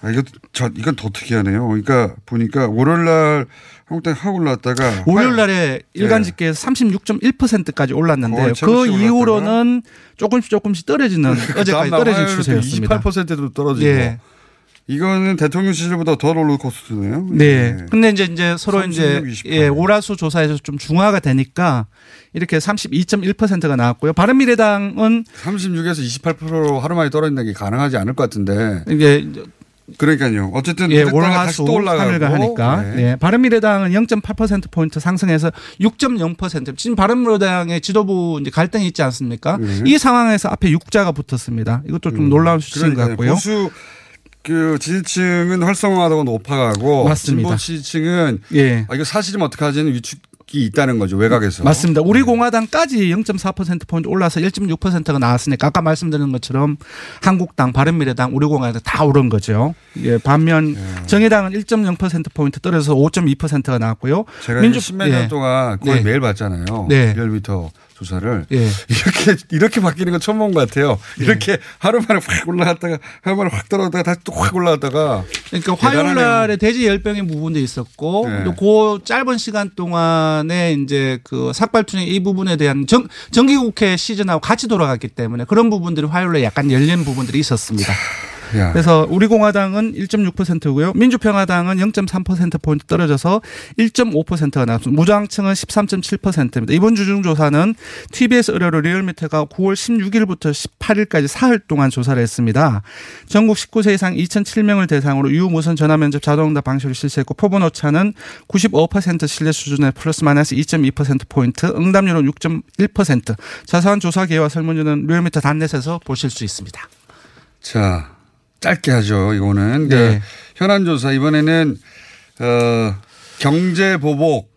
아, 이거 저 이건 더 특이하네요. 그러니까 보니까 월요일날 한국당 확 올랐다가 월요일 날에 일간 예. 집계에서 36.1%까지 올랐는데 그 이후로는 조금씩 조금씩 떨어지는 어제까지 떨어진 추세였습니다. 28%도 떨어지고. 예. 이거는 대통령 시절보다 더 롤러코스터네요. 네. 근데 이제 이제 서로 이제 36, 28. 예, 오라수 조사에서 좀 중화가 되니까 이렇게 32.1%가 나왔고요. 바른미래당은 36에서 28% 하루 만에 떨어진다는 게 가능하지 않을 것 같은데. 이게 이제 그러니까요. 어쨌든 예, 월화수 다시 또 올라가고. 3일간 하니까. 네. 네. 바른미래당은 0.8% 포인트 상승해서 6.0%. 지금 바른미래당의 지도부 이제 갈등이 있지 않습니까? 네. 이 상황에서 앞에 6자가 붙었습니다. 이것도 좀 놀라운 수치인 것. 같고요. 보수 그 지지층은 활성화하고 높아가고 맞습니다. 진보 지지층은 예. 아, 이거 사실이면 어떡하지는 위축이 있다는 거죠 외곽에서. 맞습니다. 우리 공화당까지 0.4%포인트 올라서 1.6%가 나왔으니까 아까 말씀드린 것처럼 한국당, 바른미래당, 우리 공화당 다 오른 거죠. 예, 반면 정의당은 1.0%포인트 떨어져서 5.2%가 나왔고요. 제가 민주- 십몇 년 예. 동안 거의 네. 매일 봤잖아요. 네. 리얼미터 조사를 예. 이렇게 이렇게 바뀌는 건 처음 본 것 같아요. 이렇게 하루 만에 확 올라갔다가 하루 만에 확 떨어졌다가 다시 또 확 올라갔다가 그러니까 화요일. 날에 대지 열병의 부분도 있었고 네. 또그 짧은 시간 동안에 이제 그 삭발투쟁 이 부분에 대한 정, 정기국회 시즌하고 같이 돌아갔기 때문에 그런 부분들이 화요일에 약간 열린 부분들이 있었습니다. 야. 그래서 우리 공화당은 1.6%고요. 민주평화당은 0.3% 포인트 떨어져서 1.5%가 나왔습니다. 무장층은 13.7%입니다. 이번 주중조사는 TBS 의뢰로 리얼미터가 9월 16일부터 18일까지 사흘 동안 조사를 했습니다. 전국 19세 이상 2,007명을 대상으로 유무선 전화면접 자동응답 방식으로 실시했고 표본 오차는 95% 신뢰 수준의 플러스 마이너스 2.2% 포인트, 응답률은 6.1%. 자세한 조사 계획과 설문지는 리얼미터 dot net에서 보실 수 있습니다. 자 짧게 하죠. 이거는 그 네. 현안 조사 이번에는 어, 경제 보복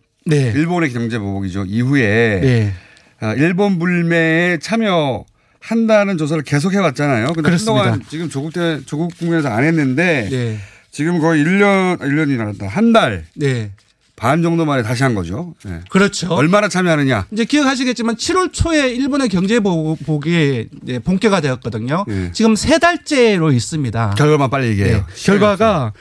일본의 경제 보복이죠. 이후에 네. 아, 일본 불매에 참여 한다는 조사를 계속 해왔잖아요. 근데 그렇습니다. 한동안 지금 조국 대 조국 국면에서 안 했는데 네. 지금 거의 1년 1년이 나간다. 한 달 반 네. 정도 만에 다시 한 거죠. 네. 그렇죠. 얼마나 참여하느냐. 이제 기억하시겠지만 7월 초에 일본의 경제 보복이 이제 본격화 되었거든요. 지금 세 달째로 있습니다. 네. 결과만 빨리 얘기해요. 네. 결과가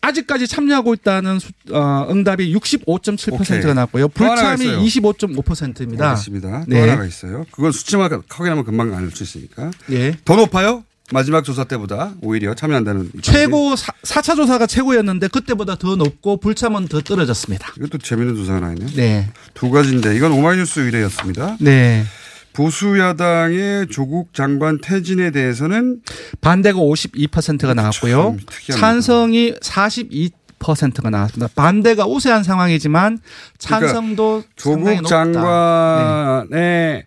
아직까지 참여하고 있다는 수- 어, 응답이 65.7%가 오케이. 나왔고요. 불참이 있어요. 25.5%입니다. 알겠습니다. 또 네. 하나가 있어요. 그건 수치만 확인하면 금방 알 수 있으니까. 예. 더 높아요? 마지막 조사 때보다 오히려 참여한다는. 최고 사, 4차 조사가 최고였는데 그때보다 더 높고 불참은 더 떨어졌습니다. 이것도 재밌는 조사가 하나 있네요. 네. 두 가지인데 이건 오마이뉴스 의뢰였습니다. 네. 보수 야당의 조국 장관 퇴진에 대해서는 반대가 52%가 나왔고요. 찬성이 42%가 나왔습니다. 반대가 우세한 상황이지만 찬성도 상당히 조국. 장관의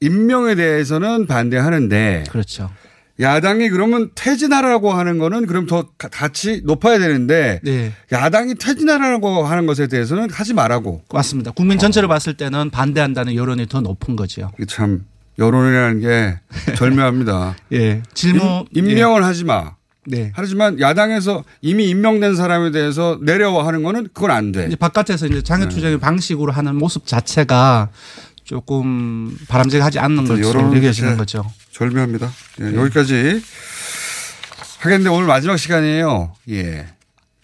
임명에 대해서는 반대하는데 그렇죠. 야당이 그러면 퇴진하라고 하는 거는 그럼 더 가- 같이 높아야 되는데 네. 야당이 퇴진하라고 하는 것에 대해서는 하지 말라고. 맞습니다. 국민 전체를 봤을 때는 반대한다는 여론이 더 높은 거죠. 참 여론이라는 게 절묘합니다. 예. 질문 임, 임명을 하지 마. 네. 하지만 야당에서 이미 임명된 사람에 대해서 내려와 하는 거는 그건 안 돼. 이제 바깥에서 이제 네. 장애 투쟁의 방식으로 하는 모습 자체가 조금 바람직하지 않는 것으로 진짜 거죠. 절묘합니다. 예, 여기까지 하겠는데 오늘 마지막 시간이에요. 예.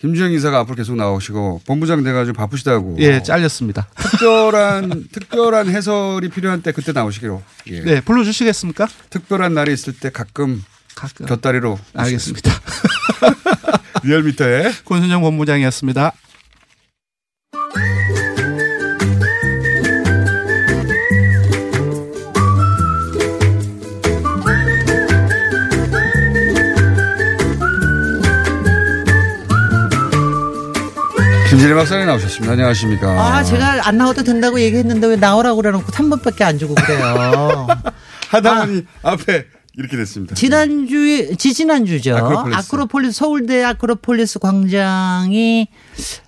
김주영 이사가 앞으로 계속 나오시고 본부장 돼가지고 바쁘시다고. 예, 잘렸습니다. 특별한 특별한 해설이 필요한 때 그때 나오시기로. 예. 네, 불러주시겠습니까? 특별한 날이 있을 때 가끔 가끔. 곁다리로. 알겠습니다. 리얼미터에 권순정 본부장이었습니다. 김진애 박사님 나오셨습니다. 안녕하십니까. 아, 제가 안 나와도 된다고 얘기했는데 왜 나오라고 그래놓고 3번밖에 안 주고 그래요. 하다 보니 앞에 이렇게 됐습니다. 지난주에, 지지난주죠. 아크로폴리스. 아크로폴리스. 서울대 아크로폴리스 광장이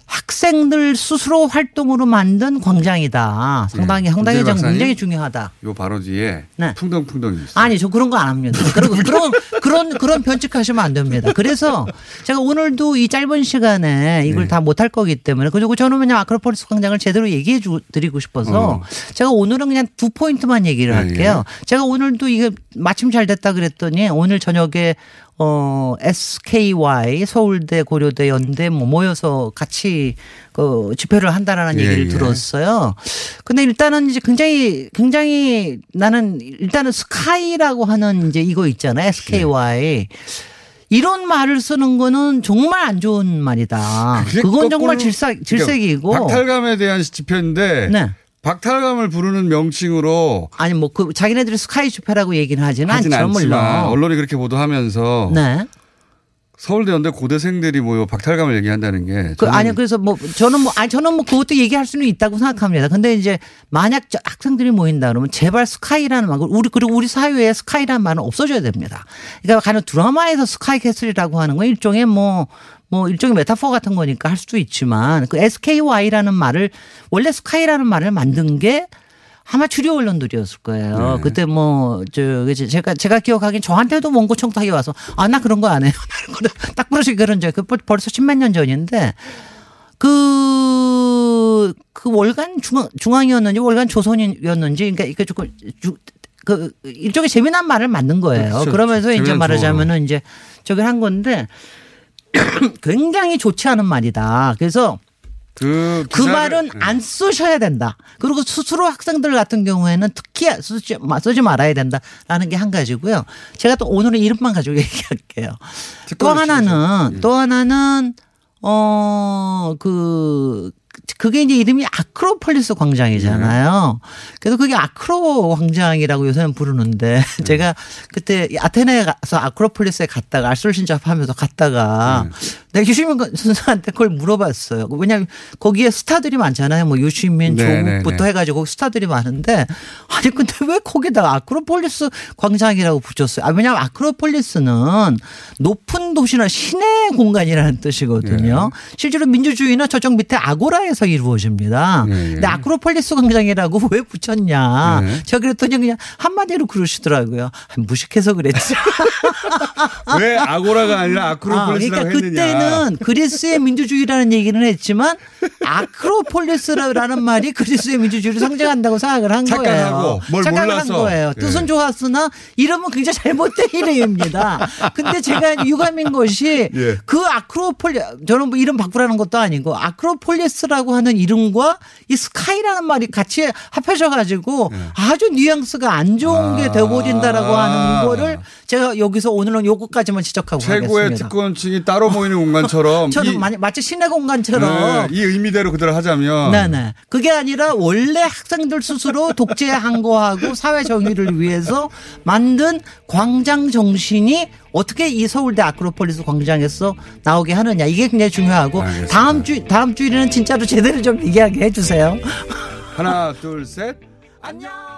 학생들 스스로 활동으로 만든 광장이다. 상당히, 네. 상당히 좀. 굉장히 중요하다. 요 바로 뒤에 네. 풍덩풍덩이 있어요. 아니, 저 그런 거 안 합니다. 그런, 그런, 그런, 그런 변칙하시면 안 됩니다. 그래서 제가 오늘도 이 짧은 시간에 이걸 네. 다 못 할 거기 때문에 그리고 저는 그냥 아크로폴리스 광장을 제대로 얘기해 주, 드리고 싶어서 어. 제가 오늘은 그냥 두 포인트만 얘기를 네, 할게요. 제가 오늘도 이게 마침 잘 됐다 그랬더니 오늘 저녁에 어, SKY, 서울대, 고려대, 연대 뭐 모여서 같이 그 집회를 한다라는 예, 얘기를 예. 들었어요. 근데 일단은 이제 굉장히 굉장히 나는 일단은 스카이라고 하는 이제 이거 있잖아요. SKY. 이런 말을 쓰는 거는 정말 안 좋은 말이다. 그건 정말 질색, 질색이고. 그러니까 박탈감에 대한 지표인데 네. 박탈감을 부르는 명칭으로 아니 뭐 그 자기네들이 SKY 집회라고 얘기는 하지는 하진 않죠. 않지만 물론. 언론이 그렇게 보도하면서 네. 서울대 연대 고대생들이 모여 박탈감을 얘기한다는 게 그 아니 그래서 뭐 저는 뭐 아니 저는 뭐 그것도 얘기할 수는 있다고 생각합니다. 근데 이제 만약 저 학생들이 모인다 그러면 제발 SKY라는 말 우리 그리고 우리 사회에 SKY라는 말은 없어져야 됩니다. 그러니까 가는 드라마에서 스카이 캐슬이라고 하는 건 일종의 뭐 뭐 일종의 메타포 같은 거니까 할 수도 있지만 그 SKY라는 말을 원래 SKY라는 말을 만든 게 아마 주류 언론들이었을 거예요. 네. 그때 뭐, 저, 제가, 제가 기억하기엔 저한테도 원고 청탁이 와서, 아, 나 그런 거 안 해요. 딱 부러지게 그런 적, 그 벌써 십몇 년 전인데, 그, 그 월간 중앙, 중앙이었는지 월간 조선이었는지, 그러니까 이게 조금, 주- 그, 일종의 재미난 말을 만든 거예요. 그렇죠. 그러면서 이제 재미난 말하자면은 이제 저기 한 건데, 굉장히 좋지 않은 말이다. 그래서 그, 그 말은 네. 안 쓰셔야 된다. 그리고 스스로 학생들 같은 경우에는 특히 쓰지, 마- 쓰지 말아야 된다라는 게 한 가지고요. 제가 또 오늘은 이름만 가지고 얘기할게요. 또 하나는 또 하나는 어그 그게 이제 이름이 아크로폴리스 광장이잖아요. 그래서 그게 아크로 광장이라고 요새는 부르는데 제가 그때 아테네에 가서 아크로폴리스에 갔다가 알솔신잡 하면서 갔다가 내가 유시민 선수한테 그걸 물어봤어요. 왜냐하면 거기에 스타들이 많잖아요. 뭐 유시민, 네, 조국부터 네, 네. 해가지고 스타들이 많은데 아니 근데 왜 거기다가 아크로폴리스 광장이라고 붙였어요? 아 왜냐하면 아크로폴리스는 높은 도시나 시내 공간이라는 뜻이거든요. 실제로 민주주의나 저쪽 밑에 아고라에 카이라에서 이루어집니다. 근데 아크로폴리스 광장이라고 왜 붙였냐. 네. 제가 그랬더니 그냥 한마디로 그러시더라고요. 아, 무식해서 그랬지. 왜 아고라가 아니라 아, 아크로폴리스라고 그러니까 했느냐. 그때는 그리스의 민주주의라는 얘기는 했지만 아크로폴리스라는 말이 그리스의 민주주의를 상징한다고 생각을 한 거예요. 뭘 착각을 몰라서. 한 거예요. 예. 뜻은 좋았으나 이름은 굉장히 잘못된 이름입니다. 근데 제가 유감인 것이 예. 그 아크로폴리 저는 뭐 이름 바꾸라는 것도 아니고 아크로폴리스라고 하는 이름과 이 스카이라는 말이 같이 합해져 가지고 예. 아주 뉘앙스가 안 좋은 게 되어버린다라고 하는 거를 제가 여기서 오늘은 요거까지만 지적하고 최고의 가겠습니다. 특권층이 따로 모이는 공간처럼 저는 이, 마- 마치 시내 공간처럼 네, 이 의미대로 그대로 하자면 네네. 그게 아니라 원래 학생들 스스로 독재 항거하고 사회 정의를 위해서 만든 광장 정신이 어떻게 이 서울대 아크로폴리스 광장에서 나오게 하느냐 이게 굉장히 중요하고 다음 주 다음 주일에는 진짜로 제대로 좀 얘기하게 해주세요. 하나 둘 셋. 안녕.